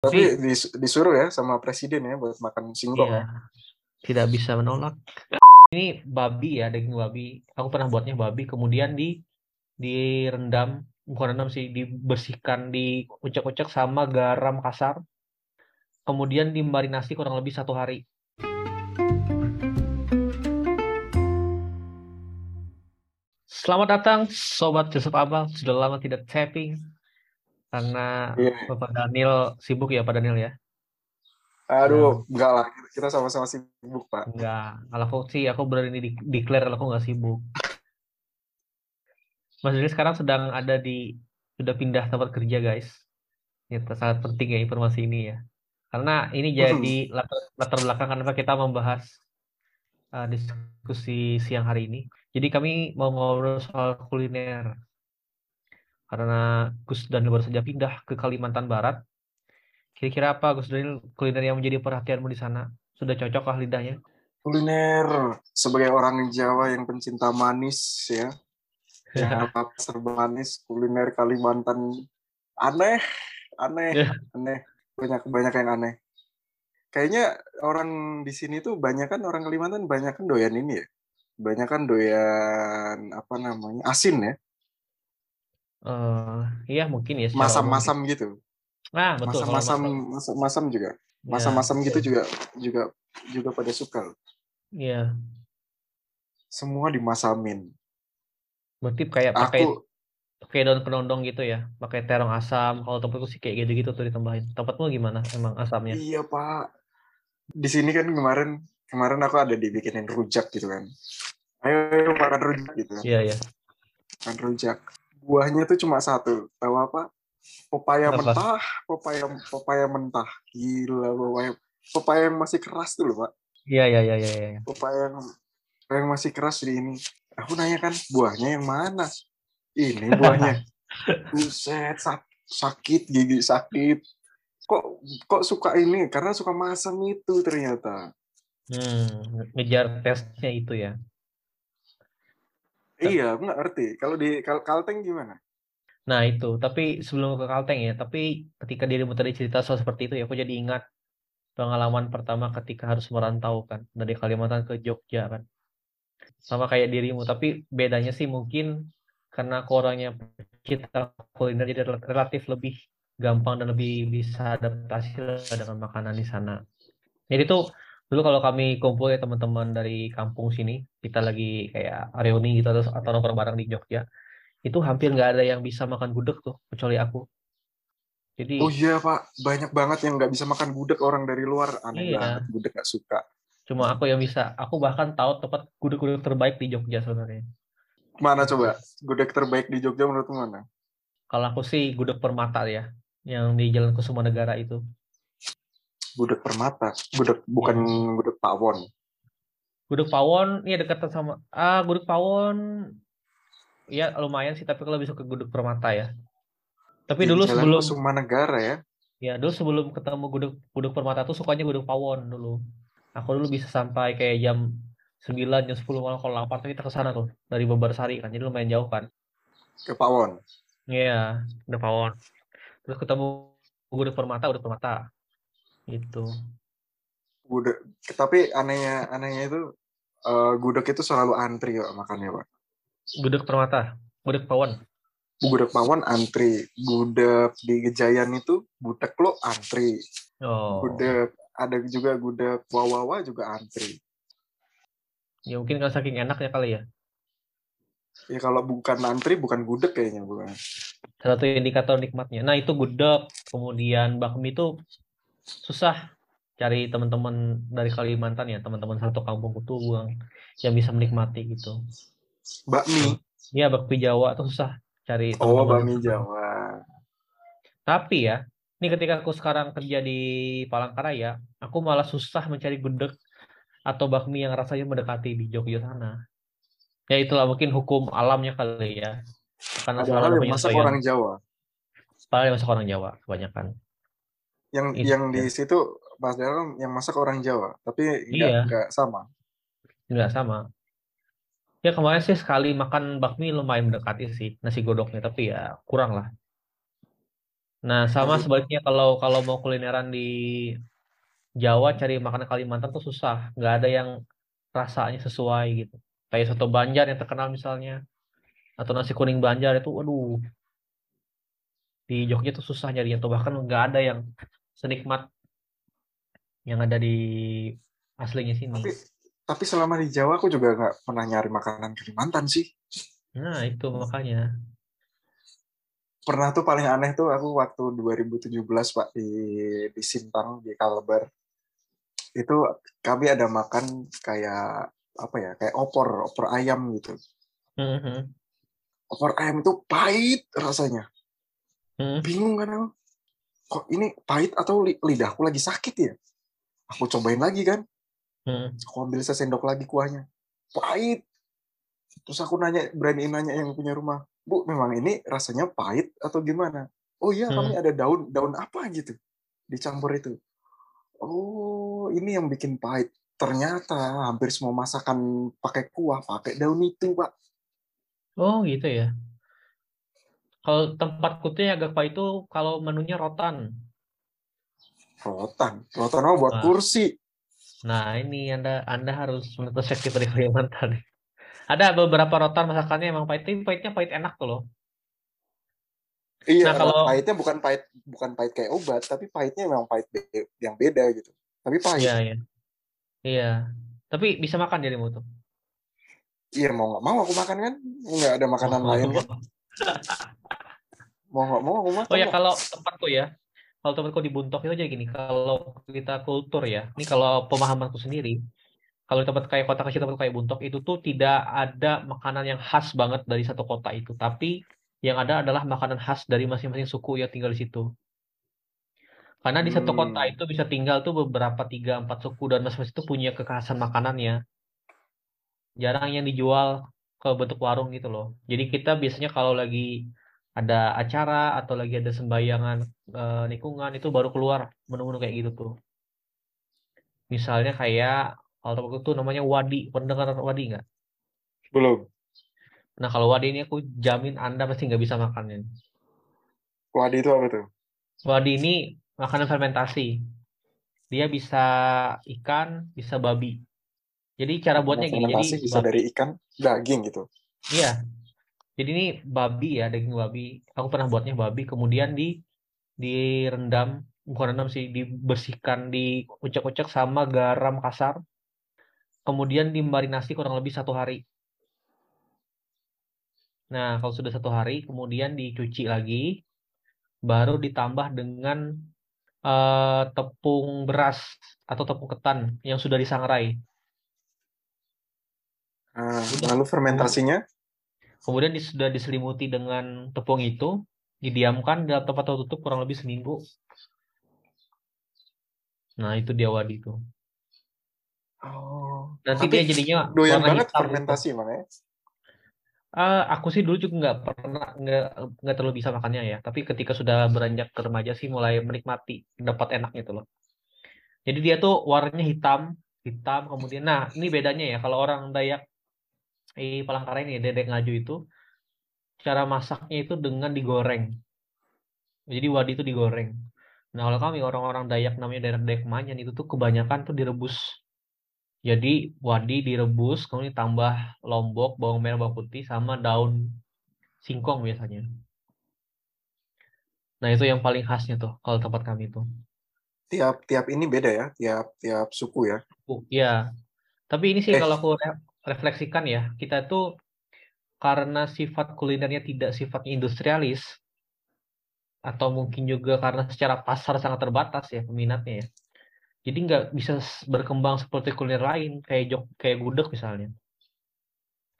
Tapi dis- disuruh ya sama presiden ya buat makan singkong. Iya, tidak bisa menolak. Ini babi ya, daging babi. Aku pernah buatnya babi, kemudian di direndam, bukan rendam sih, dibersihkan, diucek-ucek sama garam kasar. Kemudian dimarinasi kurang lebih satu hari. Selamat datang, Sobat Joseph Abang. Sudah lama tidak tapping. Karena Iya. Bapak Daniel sibuk ya, Pak Daniel ya? Aduh, enggak lah. Kita sama-sama sibuk, Pak. Enggak, kalau aku sih aku berani di declare kalau aku nggak sibuk. Mas Daniel sekarang sedang ada di sudah pindah tempat kerja guys. Itu sangat penting ya informasi ini ya. Karena ini jadi latar, latar belakang kenapa kita membahas uh, diskusi siang hari ini. Jadi kami mau ngobrol soal kuliner. Karena Gus Daniel baru saja pindah ke Kalimantan Barat. Kira-kira apa Gus Daniel kuliner yang menjadi perhatianmu di sana? Sudah cocokkah lidahnya? Kuliner sebagai orang Jawa yang pencinta manis ya. Yang apa serba manis, kuliner Kalimantan aneh, aneh, Ya. aneh. Banyak banyak yang aneh. Kayaknya orang di sini tuh banyak kan orang Kalimantan banyak kan doyan ini ya. Banyak kan doyan apa namanya? asin ya. Eh, iya mungkin ya. secara umum Masam-masam gitu. gitu. Nah, betul. Masam-masam masam. masam-masam juga. Ya, Masam-masam gitu betul. juga juga juga pada suka. Iya. Semua dimasamin. Berarti kayak pakai pakai daun penondong gitu ya, pakai terong asam. Kalau tempatku sih kayak gitu-gitu tuh ditambahin. Tempatmu gimana emang asamnya? iya, Pak. Di sini kan kemarin kemarin aku ada dibikinin rujak gitu kan. Ayo, ayo makan rujak gitu. Iya, iya. Makan rujak. Buahnya tuh cuma satu. Tahu apa? Pepaya mentah, pepaya pepaya mentah. Gila, pepaya pepaya yang masih keras tuh loh, Pak. Iya, iya, iya, iya, iya. Pepaya yang yang masih keras di ini. Aku nanya kan, buahnya yang mana? Ini buahnya. Buset, sak- sakit gigi sakit. Kok kok suka ini? Karena suka masam itu ternyata. Hmm, ngejar tesnya itu ya. Tapi- Iya, aku nggak ngerti. Kalau di Kal- Kalteng gimana? Nah, itu. Tapi sebelum ke Kalteng ya, tapi ketika dirimu tadi cerita soal seperti itu ya, aku jadi ingat pengalaman pertama ketika harus merantau kan dari Kalimantan ke Jogja kan. Sama kayak dirimu, tapi bedanya sih mungkin karena aku orangnya kita kuliner jadi rel- relatif lebih gampang dan lebih bisa adaptasi dengan makanan di sana. Jadi tuh dulu kalau kami kumpul ya teman-teman dari kampung sini, kita lagi kayak reuni gitu atau, atau nongkrong bareng di Jogja, itu hampir nggak ada yang bisa makan gudeg tuh kecuali aku. Jadi Oh iya Pak, banyak banget yang nggak bisa makan gudeg orang dari luar. Aneh Iya. banget, gudeg nggak suka. cuma aku yang bisa. Aku bahkan tahu tempat gudeg-gudeg terbaik di Jogja sebenarnya. Mana coba? Gudeg terbaik di Jogja menurutmu mana? Kalau aku sih gudeg Permata ya, yang di Jalan Kusuma Negara itu. Gudeg Permata. Gudeg bukan Iya. gudeg Pawon. Gudeg Pawon, iya dekatan sama ah gudeg Pawon ya lumayan sih tapi kalau bisa ke gudeg Permata ya. Tapi Di dulu Jalan sebelum Kusuma Negara ya. ya dulu sebelum ketemu gudeg gudeg Permata tuh sukanya gudeg Pawon dulu. Aku dulu bisa sampai kayak jam 9 jam 10 malam kalau lapar tuh kita ke sana tuh dari Sari kan. Jadi lumayan jauh kan. Ke Pawon. Iya, gudeg Pawon. Terus ketemu gudeg Permata, gudeg Permata. Gitu. Gudeg. Tapi anehnya anehnya itu eh, gudeg itu selalu antri Pak makannya Pak. Gudeg Permata, gudeg Pawon. Gudeg Pawon antri. Gudeg di Gejayan itu gudeg lo antri. Oh. Gudeg ada juga gudeg Wawawa juga antri. Ya mungkin kalau saking enaknya kali ya. Ya kalau bukan antri bukan gudeg kayaknya bukan. Salah satu indikator nikmatnya. Nah, itu gudeg, kemudian bakmi itu susah cari teman-teman dari Kalimantan ya, teman-teman satu kampung tuh yang yang bisa menikmati gitu. Bakmi. Ya, bakmi Jawa tuh susah cari Oh, teman-teman. bakmi Jawa. Tapi ya, ini ketika aku sekarang kerja di Palangkaraya, aku malah susah mencari gudeg atau bakmi yang rasanya mendekati di Jogja sana. Ya itulah mungkin hukum alamnya kali ya. Karena selalu Padahal ada yang masak penyesuaian. orang Jawa. Padahal yang masak orang Jawa kebanyakan. Yang Itu yang ya. di situ Mas Dalam yang masak orang Jawa, tapi Iya. enggak sama. Nggak sama. Ya kemarin sih sekali makan bakmi lumayan mendekati sih nasi godoknya, tapi ya kurang lah. Nah, sama Tapi sebaliknya kalau kalau mau kulineran di Jawa cari makanan Kalimantan tuh susah, nggak ada yang rasanya sesuai gitu. Kayak soto Banjar yang terkenal misalnya, atau nasi kuning Banjar itu, waduh, di Jogja tuh susah nyarinya tuh bahkan nggak ada yang senikmat yang ada di aslinya sini. tapi tapi selama di Jawa aku juga nggak pernah nyari makanan Kalimantan sih. Nah, itu makanya. Pernah tuh paling aneh tuh aku waktu 2017 Pak di di Sintang di Kalbar. Itu kami ada makan kayak apa ya? Kayak opor, opor ayam gitu. Mhm. Opor ayam itu pahit rasanya. Mhm. Bingung kan aku. Kok ini pahit atau li- lidahku lagi sakit ya? Aku cobain lagi kan. Mhm. Aku ambil sesendok lagi kuahnya. Pahit. Terus aku nanya, berani nanya yang punya rumah. Bu, memang ini rasanya pahit atau gimana? Oh iya, kami Hmm. ada daun daun apa gitu dicampur itu. Oh, ini yang bikin pahit. Ternyata hampir semua masakan pakai kuah, pakai daun itu, Pak. Oh, gitu ya. Kalau tempatku tuh yang agak pahit itu kalau menunya rotan. Rotan. Rotan mah buat Nah. kursi. Nah, ini Anda Anda harus menuntut seks dari Kalimantan. Ada beberapa rotan masakannya emang pahit, tapi pahitnya pahit enak tuh loh. Iya, Nah, kalau- pahitnya bukan pahit bukan pahit kayak obat, tapi pahitnya memang pahit be- yang beda gitu. Tapi pahit. Iya, iya. Iya. Tapi bisa makan dirimu tuh. Iya, mau nggak mau aku makan kan? Nggak ada makanan lain kan? Mau nggak mau aku. Oh ya kalau tempatku ya, kalau tempatku di Buntok itu aja gini, kalau kita kultur ya, ini kalau pemahamanku sendiri, kalau tempat kayak kota kecil tempat kayak Buntok itu tuh tidak ada makanan yang khas banget dari satu kota itu, tapi yang ada adalah makanan khas dari masing-masing suku yang tinggal di situ. Karena di satu kota Hmm. itu bisa tinggal tuh beberapa tiga empat suku dan masing-masing itu punya kekhasan makanannya. Jarang yang dijual ke bentuk warung gitu loh. Jadi kita biasanya kalau lagi ada acara atau lagi ada sembayangan eh, lingkungan itu baru keluar menu-menu kayak gitu tuh. Misalnya kayak kalau tempatku tuh namanya wadi. Pernah dengar wadi nggak? Belum. Nah kalau wadi ini aku jamin Anda pasti nggak bisa makannya. Wadi itu apa tuh? Wadi ini makanan fermentasi. Dia bisa ikan, bisa babi. Jadi cara buatnya gini. Jadi Fermentasi bisa babi- dari ikan, daging gitu. Iya. Jadi ini babi ya, daging babi. Aku pernah buatnya babi, kemudian di direndam, bukan rendam sih, dibersihkan, diucek-ucek sama garam kasar. Kemudian dimarinasi kurang lebih satu hari. Nah, kalau sudah satu hari, kemudian dicuci lagi, baru ditambah dengan eh, tepung beras atau tepung ketan yang sudah disangrai. Udah. lalu fermentasinya Kemudian sudah diselimuti dengan tepung itu, didiamkan dalam tempat tertutup kurang lebih seminggu. Nah, itu dia wadi itu. oh, Nanti tapi dia jadinya doyan warna banget hitam gitu. fermentasi makanya. Eh, aku sih dulu juga nggak pernah nggak nggak terlalu bisa makannya ya. Tapi ketika sudah beranjak ke remaja sih mulai menikmati dapat enak gitu loh. Jadi dia tuh warnanya hitam, hitam kemudian. Nah ini bedanya ya kalau orang Dayak di Palangkaraya ini Dedek Ngaju itu cara masaknya itu dengan digoreng. Jadi wadi itu digoreng. Nah kalau kami orang-orang Dayak namanya daerah Dayak Manyan itu tuh kebanyakan tuh direbus. Jadi wadi direbus, kemudian tambah lombok, bawang merah, bawang putih, sama daun singkong biasanya. Nah itu yang paling khasnya tuh kalau tempat kami tuh. Tiap tiap ini beda ya, tiap tiap suku ya. Oh, ya. Tapi ini sih Eh. kalau aku refleksikan ya, kita tuh karena sifat kulinernya tidak sifatnya industrialis, atau mungkin juga karena secara pasar sangat terbatas ya peminatnya ya. Jadi nggak bisa berkembang seperti kuliner lain kayak jok kayak gudeg misalnya.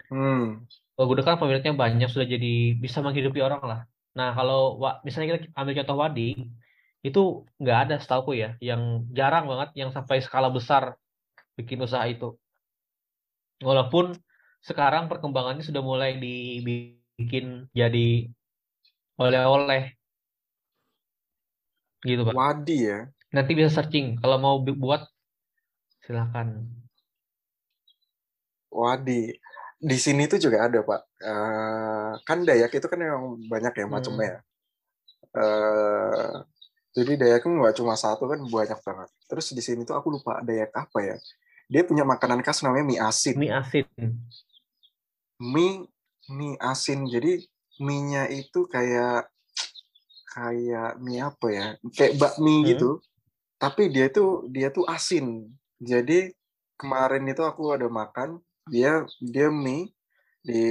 Hmm. Kalau gudeg kan peminatnya banyak sudah jadi bisa menghidupi orang lah. Nah kalau misalnya kita ambil contoh wadi itu nggak ada setahu ya, yang jarang banget yang sampai skala besar bikin usaha itu. Walaupun sekarang perkembangannya sudah mulai dibikin jadi oleh-oleh gitu pak. Wadi ya. Nanti bisa searching kalau mau buat silakan. Wadi. Di sini tuh juga ada, Pak. Eh, kan Dayak itu kan memang banyak ya macamnya. ya. eh jadi Dayak nggak cuma satu kan banyak banget. Terus di sini tuh aku lupa Dayak apa ya. Dia punya makanan khas namanya mie asin. Mie asin. Mie mie asin. Jadi mie-nya itu kayak kayak mie apa ya? Kayak bakmi Hmm. gitu. Tapi dia tuh dia tuh asin. Jadi kemarin itu aku ada makan dia dia mie di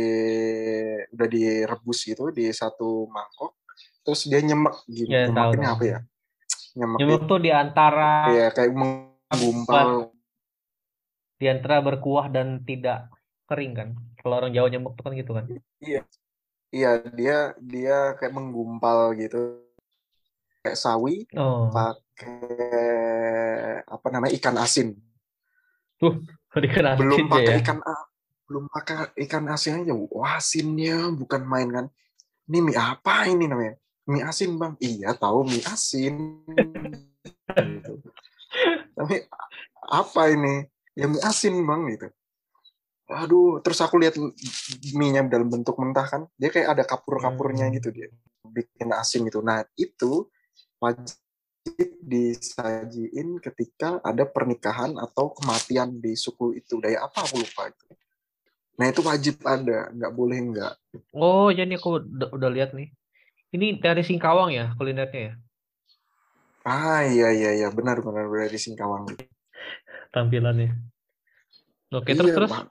udah direbus gitu di satu mangkok terus dia nyemek gitu Ya, tahu, tahu. apa ya nyemek Nyemuk tuh di antara ya kayak menggumpal di antara berkuah dan tidak kering kan. Kalau orang Jawa nyemuk tuh kan gitu kan. iya. Iya dia dia kayak menggumpal gitu. Kayak sawi Oh, pakai apa namanya ikan asin. Dikenal belum aja pakai ya. ikan belum pakai ikan asin aja. Wah asinnya bukan main kan? Ini mie apa ini namanya? Mie asin bang? Iya tahu mie asin. Gitu. tapi apa ini ya mie asin bang gitu. Aduh terus aku lihat mie-nya dalam bentuk mentah kan. Dia kayak ada kapur-kapurnya Hmm. gitu dia bikin asin gitu. Nah itu wajib disajiin ketika ada pernikahan atau kematian di suku itu. Daya apa aku lupa itu. Nah itu wajib ada nggak boleh nggak. Oh, jadi aku udah, udah lihat nih. Ini dari Singkawang ya kulinernya ya. ah iya iya iya. Benar benar. Di Singkawang Tampilannya. Oke, terus Iya, terus. Pak.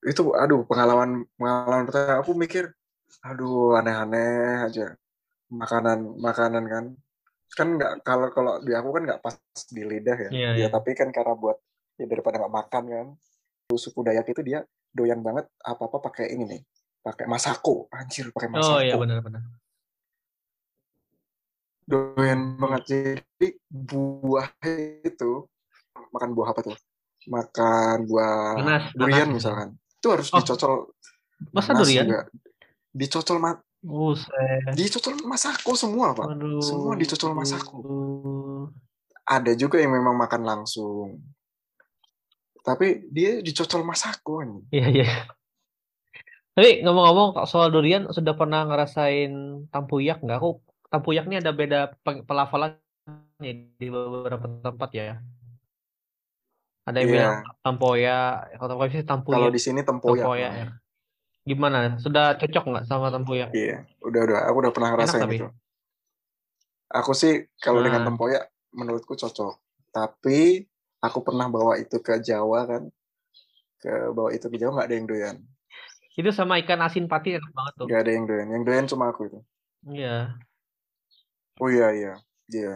itu aduh pengalaman pengalaman pertama aku mikir aduh aneh-aneh aja makanan makanan kan kan nggak kalau kalau di aku kan nggak pas di lidah ya Iya, ya iya. tapi kan karena buat ya daripada nggak makan kan suku Dayak itu dia doyan banget apa apa pakai ini nih pakai masako anjir pakai masako Oh iya benar-benar. doyan banget jadi buah itu makan buah apa tuh makan buah Nanas, durian nanas. misalkan itu harus Oh, dicocol Masa durian? juga. dicocol ma Buset. dicocol masako semua pak Aduh. semua dicocol masako ada juga yang memang makan langsung tapi dia dicocol masako nih Iya, iya. Tapi ngomong-ngomong soal durian, sudah pernah ngerasain tempuyak nggak? Aku tempuyak ini ada beda pe- pelafalannya di beberapa tempat ya. Ada yang Iya. bilang tempoyak, kalau tempoyak sih kalau tempuyak, di sini tempoyak tempoyak ya. Gimana? Sudah cocok nggak sama tempoyak? iya udah udah aku udah pernah ngerasain itu aku sih kalau dengan Nah. tempoyak menurutku cocok tapi aku pernah bawa itu ke Jawa kan ke bawa itu ke Jawa nggak ada yang doyan Itu sama ikan asin pati enak banget tuh. nggak ada yang doyan yang doyan cuma aku itu Iya. oh iya iya iya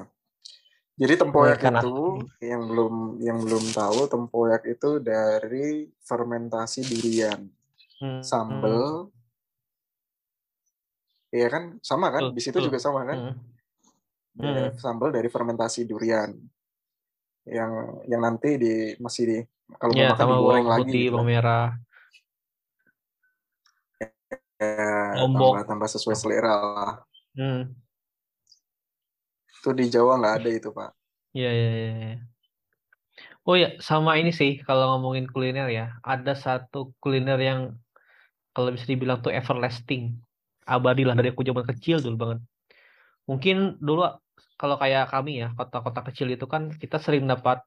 jadi tempoyak ikan itu yang belum yang belum tahu tempoyak itu dari fermentasi durian. Hmm. sambel. Iya kan? Sama kan? Di situ juga sama kan? Hmm. Dari- sambal dari fermentasi durian. Yang yang nanti di masih di kalau Iya, mau makan digoreng bawang lagi putih, gitu. merah. Ya, tambah tambah sesuai selera lah. Hmm. Itu di Jawa nggak ada itu pak Iya, iya, iya. iya. Oh ya, sama ini sih kalau ngomongin kuliner ya, ada satu kuliner yang kalau bisa dibilang tuh everlasting, abadi lah dari aku zaman kecil dulu banget. Mungkin dulu kalau kayak kami ya, kota-kota kecil itu kan kita sering dapat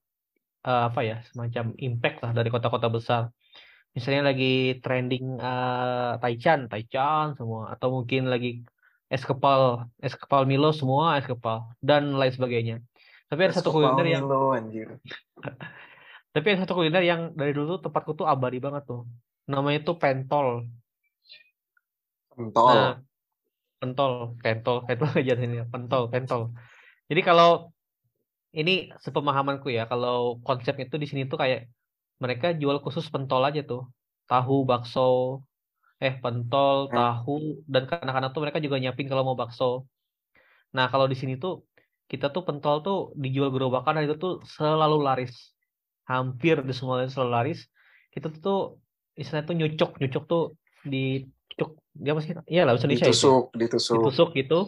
eh, apa ya, semacam impact lah dari kota-kota besar. Misalnya lagi trending eh, Taichan, Taichan semua, atau mungkin lagi es kepal, es kepal Milo semua es kepal dan lain sebagainya. Tapi ada Es satu kuliner yang Milo, anjir tapi ada satu kuliner yang dari dulu tempatku tuh abadi banget tuh. Namanya tuh pentol. pentol Nah, pentol, pentol, pentol aja ini pentol, pentol. Jadi kalau ini sepemahamanku ya, kalau konsep itu di sini tuh kayak mereka jual khusus pentol aja tuh. Tahu, bakso, eh pentol, Hmm. tahu, dan kadang-kadang tuh mereka juga nyiapin kalau mau bakso. Nah, kalau di sini tuh kita tuh pentol tuh dijual gerobakan dan itu tuh selalu laris. Hampir di semua lain selalu laris. Kita tuh, tuh istilahnya tuh nyucuk, nyucuk tuh di cuk dia apa sih? Iya lah Indonesia itu. ditusuk ditusuk Ditusuk gitu.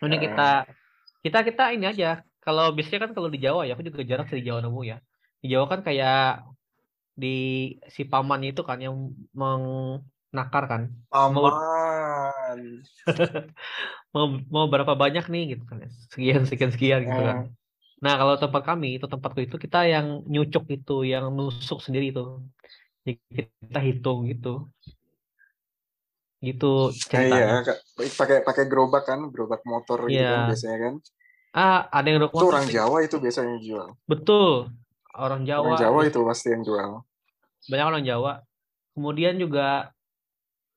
Ini Eh. kita kita kita ini aja. Kalau biasanya kan kalau di Jawa ya, aku juga jarang sih di Jawa nemu ya. Di Jawa kan kayak di si paman itu kan yang nakar kan. Aman. mau mau berapa banyak nih gitu kan ya. Sekian sekian sekian gitu kan. Hmm. Nah, kalau tempat kami itu tempatku itu kita yang nyucuk itu, yang nusuk sendiri itu. Jadi kita hitung gitu. Gitu Nah, ceritanya. iya, pakai pakai gerobak kan, gerobak motor gitu kan Iya. biasanya kan. Ah, ada yang Itu dokumen orang Jawa itu biasanya yang jual. Betul. Orang Jawa. Orang Jawa itu pasti yang jual. Banyak orang Jawa. Kemudian juga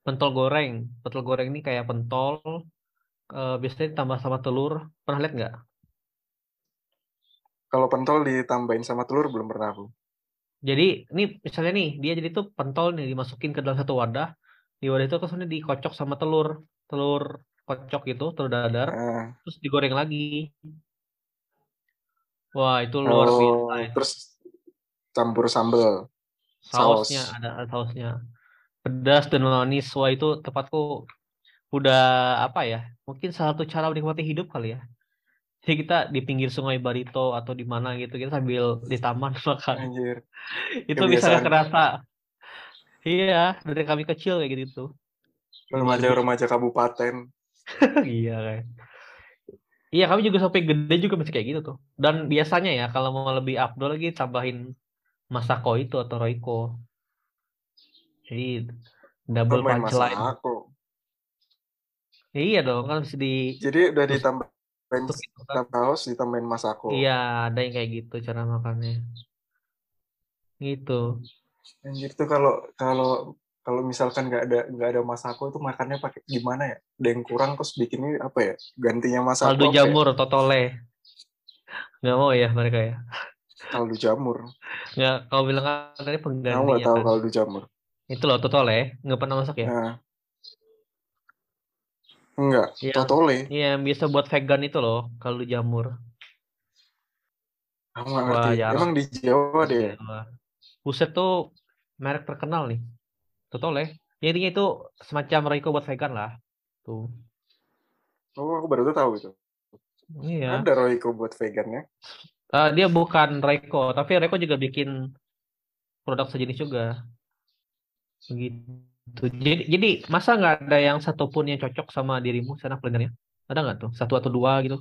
pentol goreng. Pentol goreng ini kayak pentol eh, biasanya ditambah sama telur. Pernah lihat nggak? Kalau pentol ditambahin sama telur belum pernah aku. Jadi ini misalnya nih dia jadi tuh pentol nih dimasukin ke dalam satu wadah. Di wadah itu kemudian dikocok sama telur, telur kocok gitu, telur dadar, Nah, terus digoreng lagi. Wah itu luar oh, biasa. terus campur sambal. saus. Sausnya ada, ada sausnya. Pedas dan manis. Wah itu tempatku udah apa ya? Mungkin salah satu cara menikmati hidup kali ya. Jadi kita di pinggir sungai Barito atau di mana gitu kita sambil di taman makan. Anjir. itu bisa kebiasaan. kerasa. Iya, dari kami kecil kayak gitu. Remaja-remaja kabupaten. iya kayak. Iya, kami juga sampai gede juga masih kayak gitu tuh. Dan biasanya ya kalau mau lebih abdol lagi tambahin masako itu atau roiko. Jadi double punchline. masako. Iya dong, kan mesti di Jadi udah ditambahin gitu tambah saus, ditambahin masako. Iya, ada yang kayak gitu cara makannya. Gitu. Anjir tuh kalau kalau kalau misalkan nggak ada nggak ada masako itu makannya pakai gimana ya? Ada yang kurang terus bikinnya apa ya? Gantinya masako Kaldu ya? jamur, totole. Nggak mau ya mereka ya. Kaldu jamur. Nggak, kalau bilang kan tadi Aku nggak penggantinya tahu kan. kaldu jamur. Itu loh, totole. Nggak pernah masak ya? Nah. Enggak, Iya. totole. Iya, yang biasa buat vegan itu loh, kaldu jamur. Nggak Wah, ngerti. jarang. Emang di Jawa deh. Iya. Buset tuh merek terkenal nih. Totole. Ya, intinya itu semacam Royco buat vegan lah. Tuh. Oh, aku baru tuh tahu itu. Iya. Ada Royco buat vegan ya. Eh, dia bukan Royco, tapi Royco juga bikin produk sejenis juga. Begitu. Jadi, jadi masa nggak ada yang satupun yang cocok sama dirimu sana kulinernya? Ada nggak tuh? Satu atau dua gitu?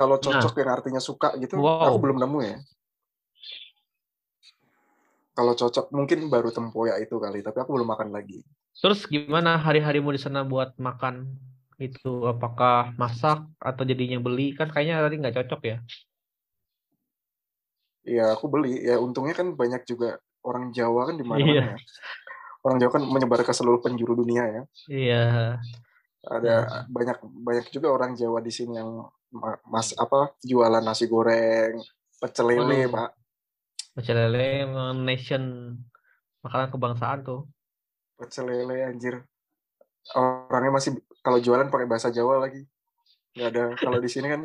Kalau cocok yang artinya suka gitu, Wow. aku belum nemu ya. Kalau cocok mungkin baru tempoyak itu kali, tapi aku belum makan lagi. Terus gimana hari-harimu di sana buat makan itu? Apakah masak atau jadinya beli? Kan kayaknya tadi nggak cocok ya? Ya aku beli. Ya untungnya kan banyak juga orang Jawa kan di Iya. mana-mana ya. Orang Jawa kan menyebar ke seluruh penjuru dunia ya. Iya. Ada banyak banyak juga orang Jawa di sini yang ma- mas apa jualan nasi goreng, pecel lele. Pak. Pecel lele nation makanan kebangsaan tuh. Pecel lele anjir. Orangnya masih kalau jualan pakai bahasa Jawa lagi. Nggak ada kalau di sini kan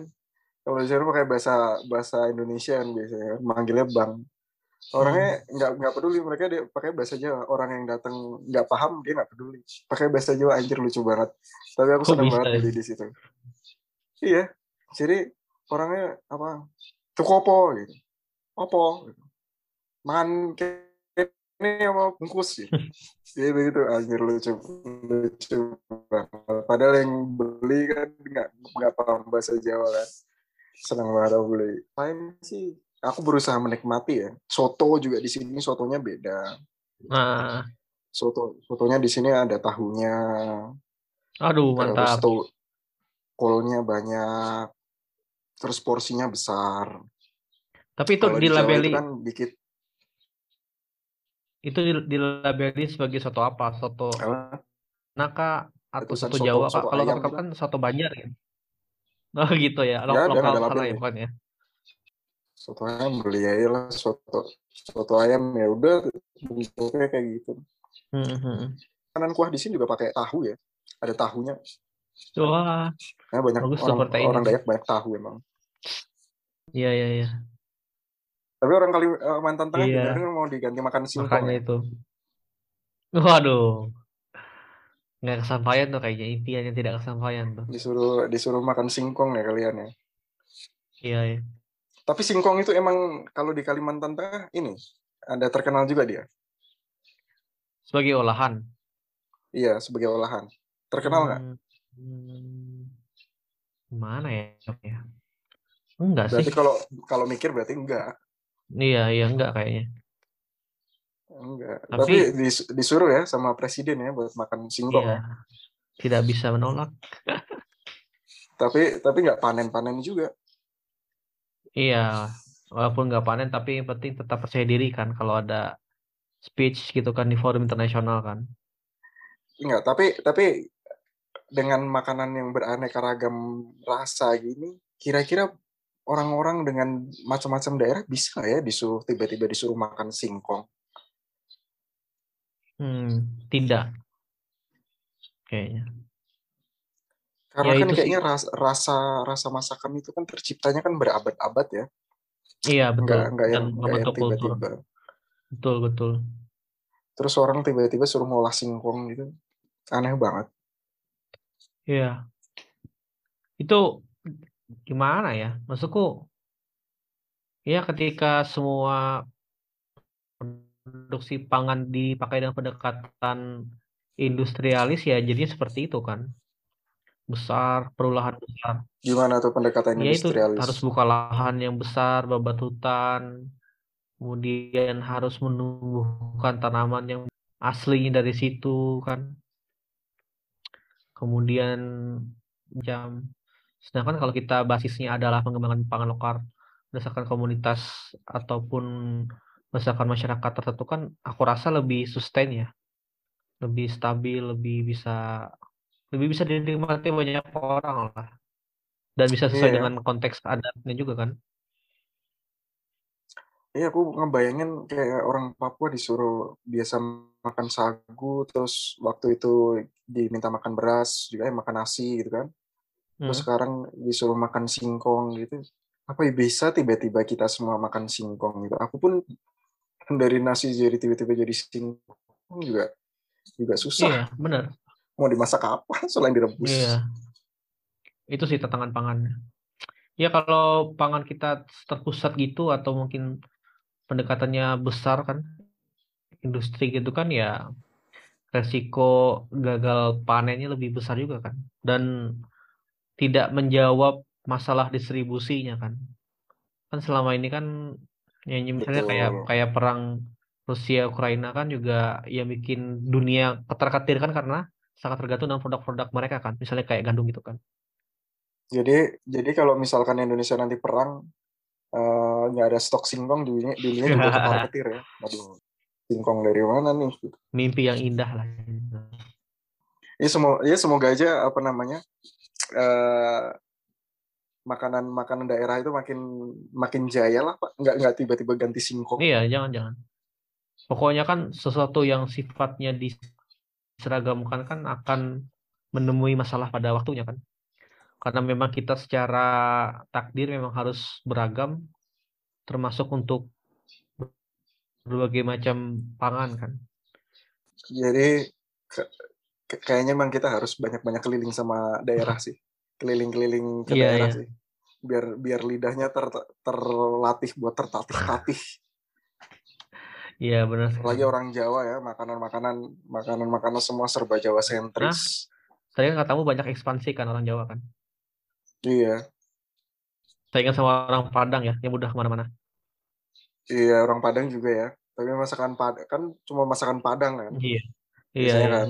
kalau di sini pakai bahasa bahasa Indonesia kan biasanya manggilnya Bang. Orangnya nggak nggak peduli mereka dia pakai bahasa Jawa. Orang yang datang nggak paham dia nggak peduli. Pakai bahasa Jawa anjir lucu banget. Tapi aku Kok bisa banget ya? beli di situ. Iya. Jadi orangnya apa? Tukopo gitu. Opo gitu. Makan ini apa bungkus gitu. Jadi begitu anjir lucu lucu banget. Padahal yang beli kan nggak nggak paham bahasa Jawa kan. Senang banget aku beli. Lain sih aku berusaha menikmati ya. Soto juga di sini sotonya beda. Nah, Soto sotonya di sini ada tahunya, aduh terus mantap. tuh kolnya banyak, terus porsinya besar. Tapi itu Kalau di dilabeli itu kan dikit. itu dil- dilabeli sebagai soto apa? Soto Apa? Naka atau soto soto- Jawa soto Kalau gitu. kan soto Banjar ya. Oh gitu ya, ada, lokal sana ya bukan ya? Soto ayam beli aja lah soto soto ayam ya udah bentuknya kayak gitu. Hmm, hmm. Makanan kuah di sini juga pakai tahu ya. Ada tahunya. Wah, Ya, banyak Bagus orang orang. Dayak banyak tahu emang. iya iya iya. Tapi orang Kalimantan Tengah Iya. mau diganti makan singkong. Makanya ya. itu. Waduh. Nggak kesampaian tuh kayaknya impian yang tidak kesampaian tuh. Disuruh disuruh makan singkong ya kalian ya. Iya iya. Tapi singkong itu emang kalau di Kalimantan Tengah ini ada terkenal juga dia. Sebagai olahan. Iya, sebagai olahan. Terkenal nggak? Hmm, mana ya? Enggak Berarti sih. kalau kalau mikir berarti enggak. Iya, iya enggak kayaknya. Enggak. Tapi- Tapi, dis- disuruh ya sama presiden ya buat makan singkong Iya. ya. Tidak bisa menolak. Tapi tapi nggak panen-panen juga. Iya, walaupun nggak panen tapi yang penting tetap percaya diri kan kalau ada speech gitu kan di forum internasional kan. Enggak, tapi tapi dengan makanan yang beraneka ragam rasa gini, kira-kira orang-orang dengan macam-macam daerah bisa ya disuruh tiba-tiba disuruh makan singkong? Hmm, tidak. Kayaknya. Karena Ya, kan kayaknya ras- rasa rasa masakan itu kan terciptanya kan berabad-abad ya. Iya, betul. Enggak enggak yang enggak yang tiba-tiba. Betul, betul. Terus orang tiba-tiba suruh ngolah singkong gitu. Aneh banget. Iya. Itu gimana ya? Maksudku ya ketika semua produksi pangan dipakai dengan pendekatan industrialis ya jadinya seperti itu kan. Besar, perolahan besar. Gimana tuh pendekatan Ya itu industrialis? harus buka lahan yang besar, babat hutan, kemudian harus menumbuhkan tanaman yang aslinya dari situ kan. Kemudian jam. Sedangkan kalau kita basisnya adalah pengembangan pangan lokal berdasarkan komunitas ataupun berdasarkan masyarakat tertentu kan aku rasa lebih sustain ya. Lebih stabil, lebih bisa lebih bisa dinikmati banyak orang lah. Dan bisa sesuai Iya. dengan konteks adatnya juga kan. Iya, aku ngebayangin kayak orang Papua disuruh biasa makan sagu, terus waktu itu diminta makan beras, juga eh, makan nasi gitu kan. Terus Hmm. sekarang disuruh makan singkong gitu. Apa ya bisa tiba-tiba kita semua makan singkong gitu. Aku pun dari nasi jadi tiba-tiba jadi singkong juga juga susah. Iya, benar. Mau dimasak apa selain direbus? Iya. Itu sih tantangan pangan. Ya kalau pangan kita terpusat gitu atau mungkin pendekatannya besar kan industri gitu kan ya resiko gagal panennya lebih besar juga kan dan tidak menjawab masalah distribusinya kan kan selama ini kan ya misalnya kayak Betul. kayak perang Rusia Ukraina kan juga ya bikin dunia keterketir kan karena sangat tergantung dengan produk-produk mereka kan misalnya kayak gandum gitu kan Jadi jadi kalau misalkan Indonesia nanti perang eh, nggak ada stok singkong dunia dunia juga ketar-ketir ya. Aduh, singkong dari mana nih? Gitu. mimpi yang indah lah Ya semoga ya semoga aja apa namanya eh makanan makanan daerah itu makin makin jaya lah pak. Nggak nggak tiba-tiba ganti singkong. Iya, jangan jangan. Pokoknya kan sesuatu yang sifatnya diseragamkan kan akan menemui masalah pada waktunya kan. Karena memang kita secara takdir memang harus beragam, termasuk untuk berbagai macam pangan kan. Jadi kayaknya memang kita harus banyak-banyak keliling sama daerah sih. Keliling-keliling ke Iya, daerah iya. sih. Biar biar lidahnya ter, terlatih buat tertatih-tatih. Iya benar. Apalagi orang Jawa ya, makanan-makanan makanan-makanan semua serba Jawa sentris. Saya kan katamu banyak ekspansi kan orang Jawa kan. Iya. Saya ingat sama orang Padang ya, yang mudah ke mana-mana. Iya, orang Padang juga ya. Tapi masakan Padang kan cuma masakan Padang kan. Iya. Iya, iya. kan.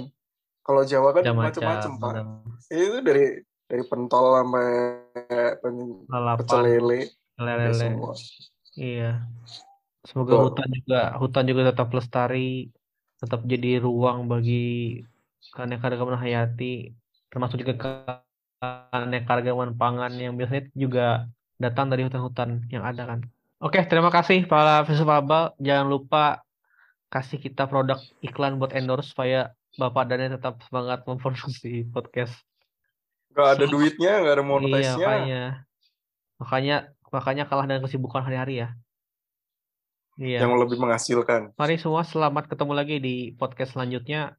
Kalau Jawa kan Macam-macam. Pak. benar. Itu dari dari pentol sampai pecel lele lele. semua. Iya. Semoga Betul. hutan juga hutan juga tetap lestari, tetap jadi ruang bagi keanekaragaman hayati, termasuk juga keanekaragaman pangan yang biasanya juga datang dari hutan-hutan yang ada kan. Oke, terima kasih para abal. Jangan lupa kasih kita produk iklan buat endorse supaya Bapak Daniel tetap semangat memproduksi podcast. Gak ada duitnya, gak ada Iya, monetisnya. makanya. Makanya makanya kalah dengan kesibukan hari-hari ya. Iya. Yang lebih menghasilkan. Mari semua selamat ketemu lagi di podcast selanjutnya.